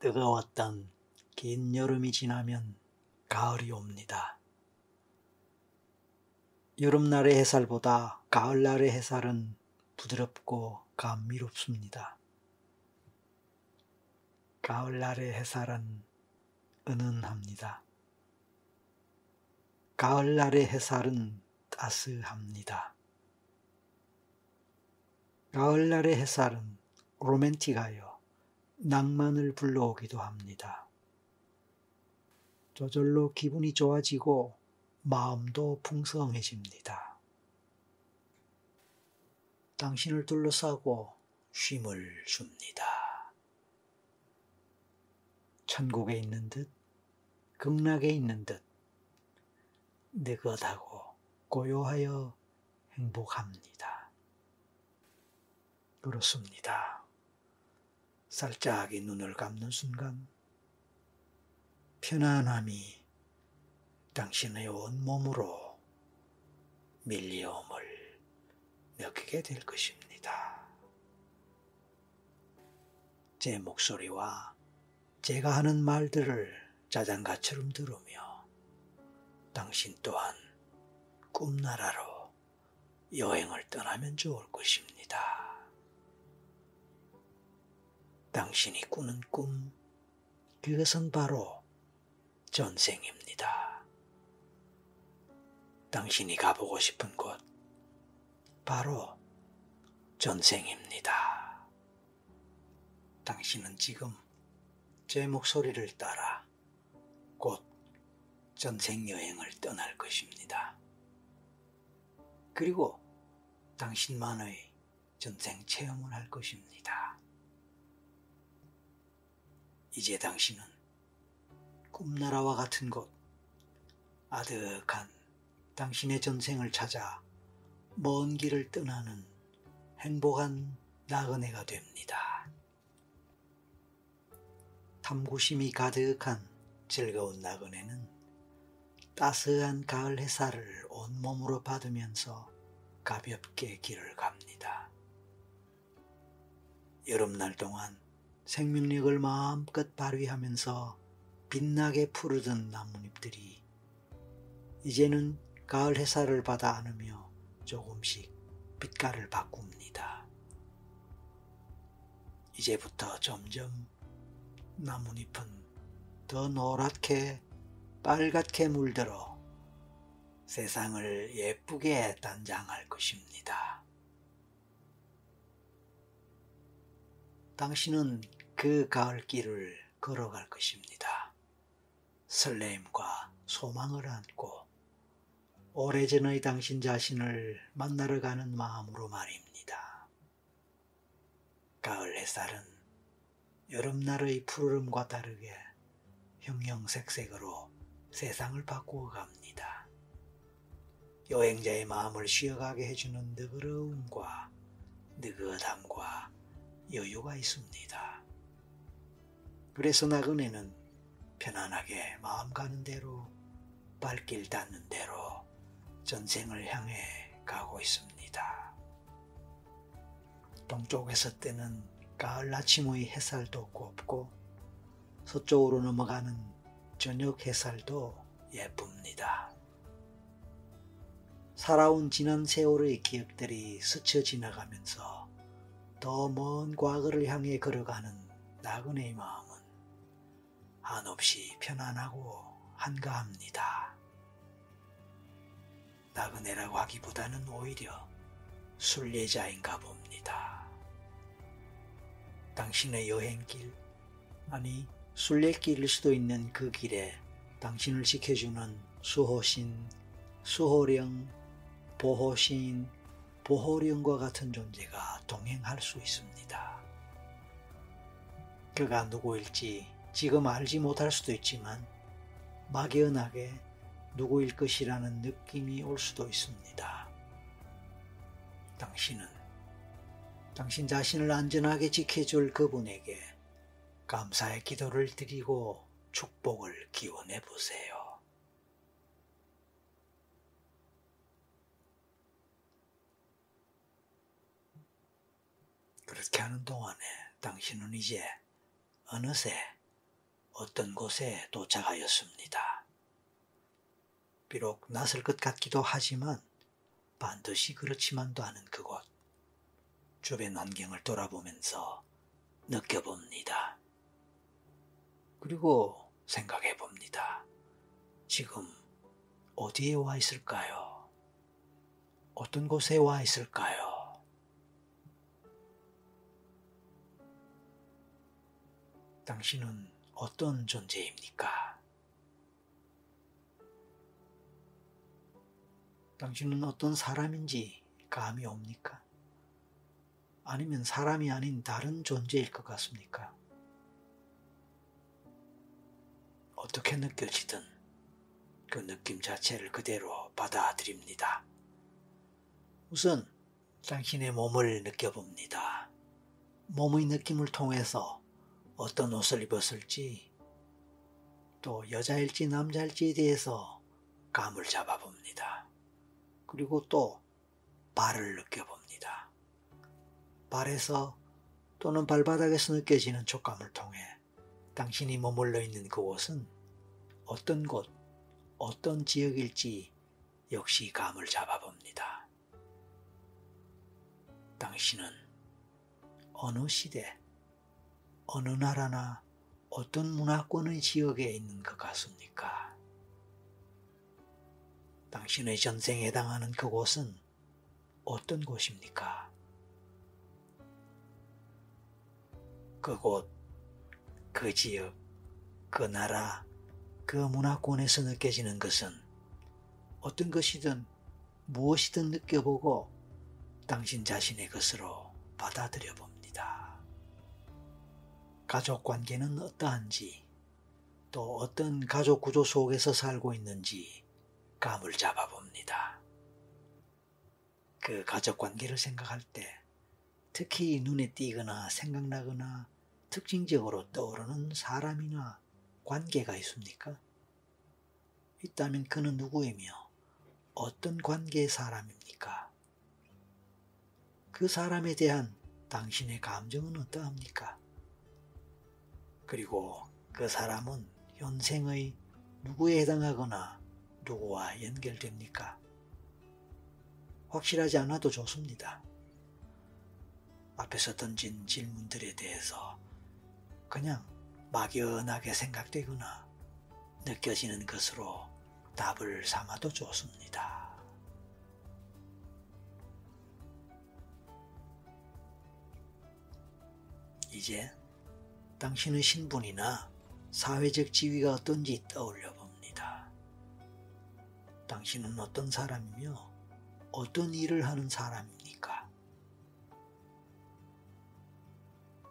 뜨거웠던 긴 여름이 지나면 가을이 옵니다. 여름날의 햇살보다 가을날의 햇살은 부드럽고 감미롭습니다. 가을날의 햇살은 은은합니다. 가을날의 햇살은 따스합니다. 가을날의 햇살은 로맨틱하여 낭만을 불러오기도 합니다. 저절로 기분이 좋아지고 마음도 풍성해집니다. 당신을 둘러싸고 쉼을 줍니다. 천국에 있는 듯, 극락에 있는 듯, 느긋하고 고요하여 행복합니다. 그렇습니다. 살짝이 눈을 감는 순간 편안함이 당신의 온몸으로 밀려옴을 느끼게 될 것입니다. 제 목소리와 제가 하는 말들을 자장가처럼 들으며 당신 또한 꿈나라로 여행을 떠나면 좋을 것입니다. 당신이 꾸는 꿈, 그것은 바로 전생입니다. 당신이 가보고 싶은 곳, 바로 전생입니다. 당신은 지금 제 목소리를 따라 곧 전생 여행을 떠날 것입니다. 그리고 당신만의 전생 체험을 할 것입니다. 이제 당신은 꿈나라와 같은 곳, 아득한 당신의 전생을 찾아 먼 길을 떠나는 행복한 나그네가 됩니다. 탐구심이 가득한 즐거운 나그네는 따스한 가을 햇살을 온몸으로 받으면서 가볍게 길을 갑니다. 여름날 동안 생명력을 마음껏 발휘하면서 빛나게 푸르던 나뭇잎들이 이제는 가을 햇살을 받아 안으며 조금씩 빛깔을 바꿉니다. 이제부터 점점 나뭇잎은 더 노랗게 빨갛게 물들어 세상을 예쁘게 단장할 것입니다. 당신은 그 가을길을 걸어갈 것입니다. 설레임과 소망을 안고 오래전의 당신 자신을 만나러 가는 마음으로 말입니다. 가을 햇살은 여름날의 푸르름과 다르게 형형색색으로 세상을 바꾸어 갑니다. 여행자의 마음을 쉬어가게 해주는 느그러움과 느긋함과 여유가 있습니다. 그래서 나그네는 편안하게 마음 가는 대로 발길 닿는 대로 전생을 향해 가고 있습니다. 동쪽에서 뜨는 가을 아침의 햇살도 곱고 서쪽으로 넘어가는 저녁 햇살도 예쁩니다. 살아온 지난 세월의 기억들이 스쳐 지나가면서 더 먼 과거를 향해 걸어가는 나그네의 마음은 한없이 편안하고 한가합니다. 나그네라고 하기보다는 오히려 순례자인가 봅니다. 당신의 여행길, 아니 순례길일 수도 있는 그 길에 당신을 지켜주는 수호신, 수호령, 보호신, 보호령과 같은 존재가 동행할 수 있습니다. 그가 누구일지 지금 알지 못할 수도 있지만 막연하게 누구일 것이라는 느낌이 올 수도 있습니다. 당신은 당신 자신을 안전하게 지켜줄 그분에게 감사의 기도를 드리고 축복을 기원해 보세요. 그렇게 하는 동안에 당신은 이제 어느새 어떤 곳에 도착하였습니다. 비록 낯설 것 같기도 하지만 반드시 그렇지만도 않은 그곳. 주변 환경을 돌아보면서 느껴봅니다. 그리고 생각해 봅니다. 지금 어디에 와 있을까요? 어떤 곳에 와 있을까요? 당신은 어떤 존재입니까? 당신은 어떤 사람인지 감이 옵니까? 아니면 사람이 아닌 다른 존재일 것 같습니까? 어떻게 느껴지든 그 느낌 자체를 그대로 받아들입니다. 우선 당신의 몸을 느껴봅니다. 몸의 느낌을 통해서 어떤 옷을 입었을지 또 여자일지 남자일지에 대해서 감을 잡아봅니다. 그리고 또 발을 느껴봅니다. 발에서 또는 발바닥에서 느껴지는 촉감을 통해 당신이 머물러 있는 그곳은 어떤 곳, 어떤 지역일지 역시 감을 잡아봅니다. 당신은 어느 시대, 어느 나라나 어떤 문화권의 지역에 있는 것 같습니까? 당신의 전생에 해당하는 그곳은 어떤 곳입니까? 그곳, 그 지역, 그 나라, 그 문화권에서 느껴지는 것은 어떤 것이든 무엇이든 느껴보고 당신 자신의 것으로 받아들여 봅니다. 가족 관계는 어떠한지, 또 어떤 가족 구조 속에서 살고 있는지 감을 잡아봅니다. 그 가족 관계를 생각할 때 특히 눈에 띄거나 생각나거나 특징적으로 떠오르는 사람이나 관계가 있습니까? 있다면 그는 누구이며 어떤 관계의 사람입니까? 그 사람에 대한 당신의 감정은 어떠합니까? 그리고 그 사람은 현생의 누구에 해당하거나 누구와 연결됩니까? 확실하지 않아도 좋습니다. 앞에서 던진 질문들에 대해서 그냥 막연하게 생각되거나 느껴지는 것으로 답을 삼아도 좋습니다. 이제 당신의 신분이나 사회적 지위가 어떤지 떠올려 봅니다. 당신은 어떤 사람이며 어떤 일을 하는 사람입니까?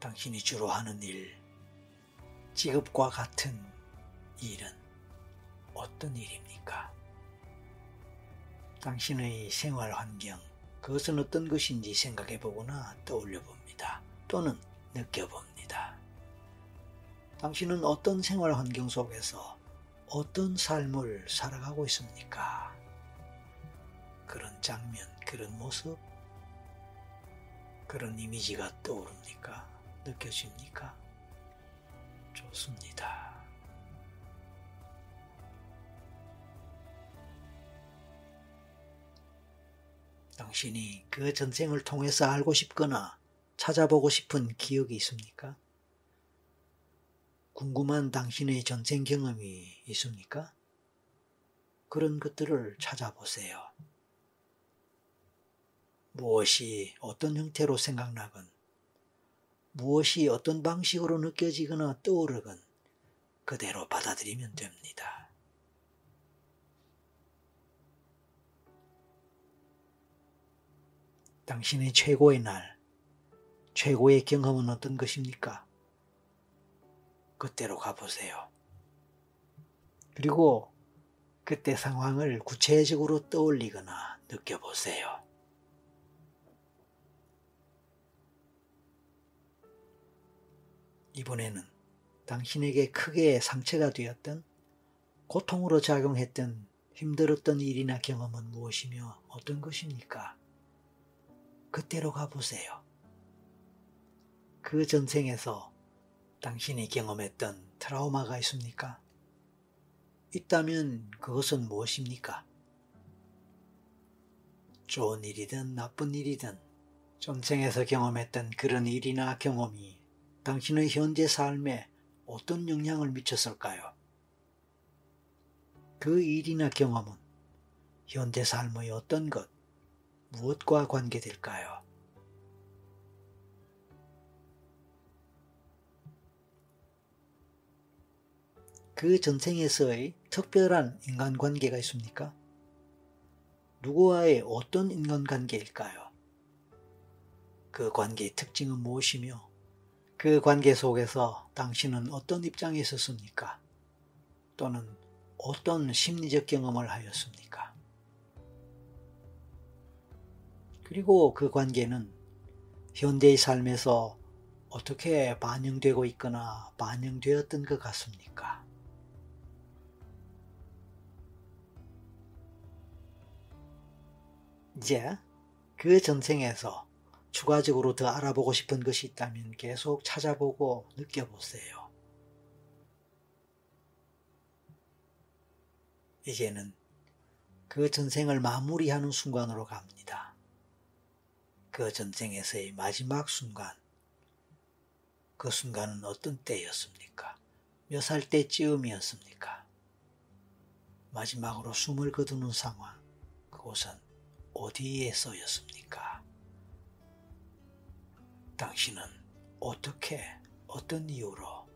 당신이 주로 하는 일, 직업과 같은 일은 어떤 일입니까? 당신의 생활 환경, 그것은 어떤 것인지 생각해 보거나 떠올려 봅니다. 또는 느껴봅니다. 당신은 어떤 생활 환경 속에서 어떤 삶을 살아가고 있습니까? 그런 장면, 그런 모습, 그런 이미지가 떠오릅니까? 느껴집니까? 좋습니다. 당신이 그 전생을 통해서 알고 싶거나 찾아보고 싶은 기억이 있습니까? 궁금한 당신의 전생 경험이 있습니까? 그런 것들을 찾아보세요. 무엇이 어떤 형태로 생각나건, 무엇이 어떤 방식으로 느껴지거나 떠오르건 그대로 받아들이면 됩니다. 당신의 최고의 날, 최고의 경험은 어떤 것입니까? 그때로 가보세요. 그리고 그때 상황을 구체적으로 떠올리거나 느껴보세요. 이번에는 당신에게 크게 상처가 되었던 고통으로 작용했던 힘들었던 일이나 경험은 무엇이며 어떤 것입니까? 그때로 가보세요. 그 전생에서 당신이 경험했던 트라우마가 있습니까? 있다면 그것은 무엇입니까? 좋은 일이든 나쁜 일이든 전생에서 경험했던 그런 일이나 경험이 당신의 현재 삶에 어떤 영향을 미쳤을까요? 그 일이나 경험은 현재 삶의 어떤 것, 무엇과 관계될까요? 그 전생에서의 특별한 인간관계가 있습니까? 누구와의 어떤 인간관계일까요? 그 관계의 특징은 무엇이며 그 관계 속에서 당신은 어떤 입장에 있었습니까? 또는 어떤 심리적 경험을 하였습니까? 그리고 그 관계는 현대의 삶에서 어떻게 반영되고 있거나 반영되었던 것 같습니까? 이제 그 전생에서 추가적으로 더 알아보고 싶은 것이 있다면 계속 찾아보고 느껴보세요. 이제는 그 전생을 마무리하는 순간으로 갑니다. 그 전생에서의 마지막 순간. 그 순간은 어떤 때였습니까? 몇 살 때쯤이었습니까? 마지막으로 숨을 거두는 상황. 그곳은 어디에서였습니까? 당신은 어떻게 어떤 이유로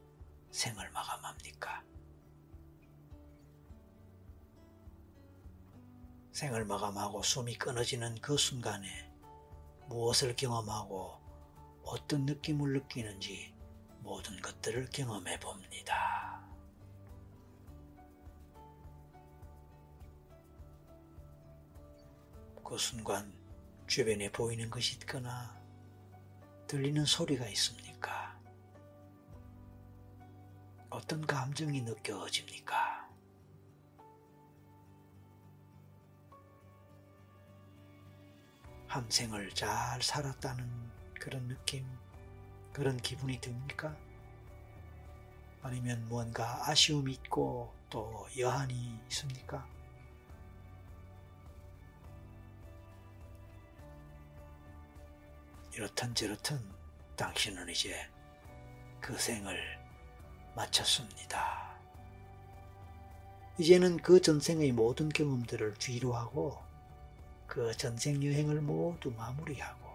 생을 마감합니까? 생을 마감하고 숨이 끊어지는 그 순간에 무엇을 경험하고 어떤 느낌을 느끼는지 모든 것들을 경험해 봅니다. 그 순간 주변에 보이는 것이 있거나 들리는 소리가 있습니까? 어떤 감정이 느껴집니까? 한 생을 잘 살았다는 그런 느낌, 그런 기분이 듭니까? 아니면 무언가 아쉬움이 있고 또 여한이 있습니까? 이렇든 저렇든 당신은 이제 그 생을 마쳤습니다. 이제는 그 전생의 모든 경험들을 뒤로 하고 그 전생 여행을 모두 마무리하고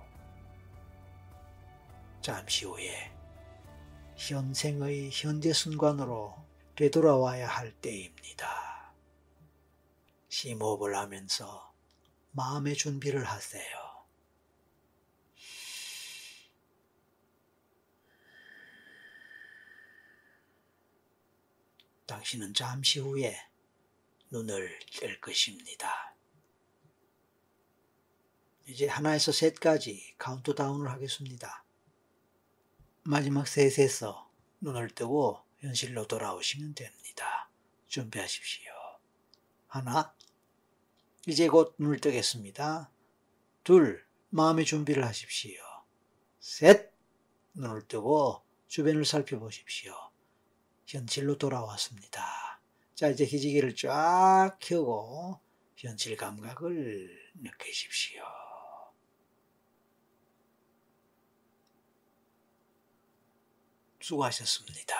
잠시 후에 현생의 현재 순간으로 되돌아와야 할 때입니다. 심호흡을 하면서 마음의 준비를 하세요. 당신은 잠시 후에 눈을 뗄 것입니다. 이제 하나에서 셋까지 카운트다운을 하겠습니다. 마지막 셋에서 눈을 뜨고 현실로 돌아오시면 됩니다. 준비하십시오. 하나, 이제 곧 눈을 뜨겠습니다. 둘, 마음의 준비를 하십시오. 셋, 눈을 뜨고 주변을 살펴보십시오. 현실로 돌아왔습니다. 자, 이제 희지기를 쫙 켜고 현실 감각을 느끼십시오. 수고하셨습니다.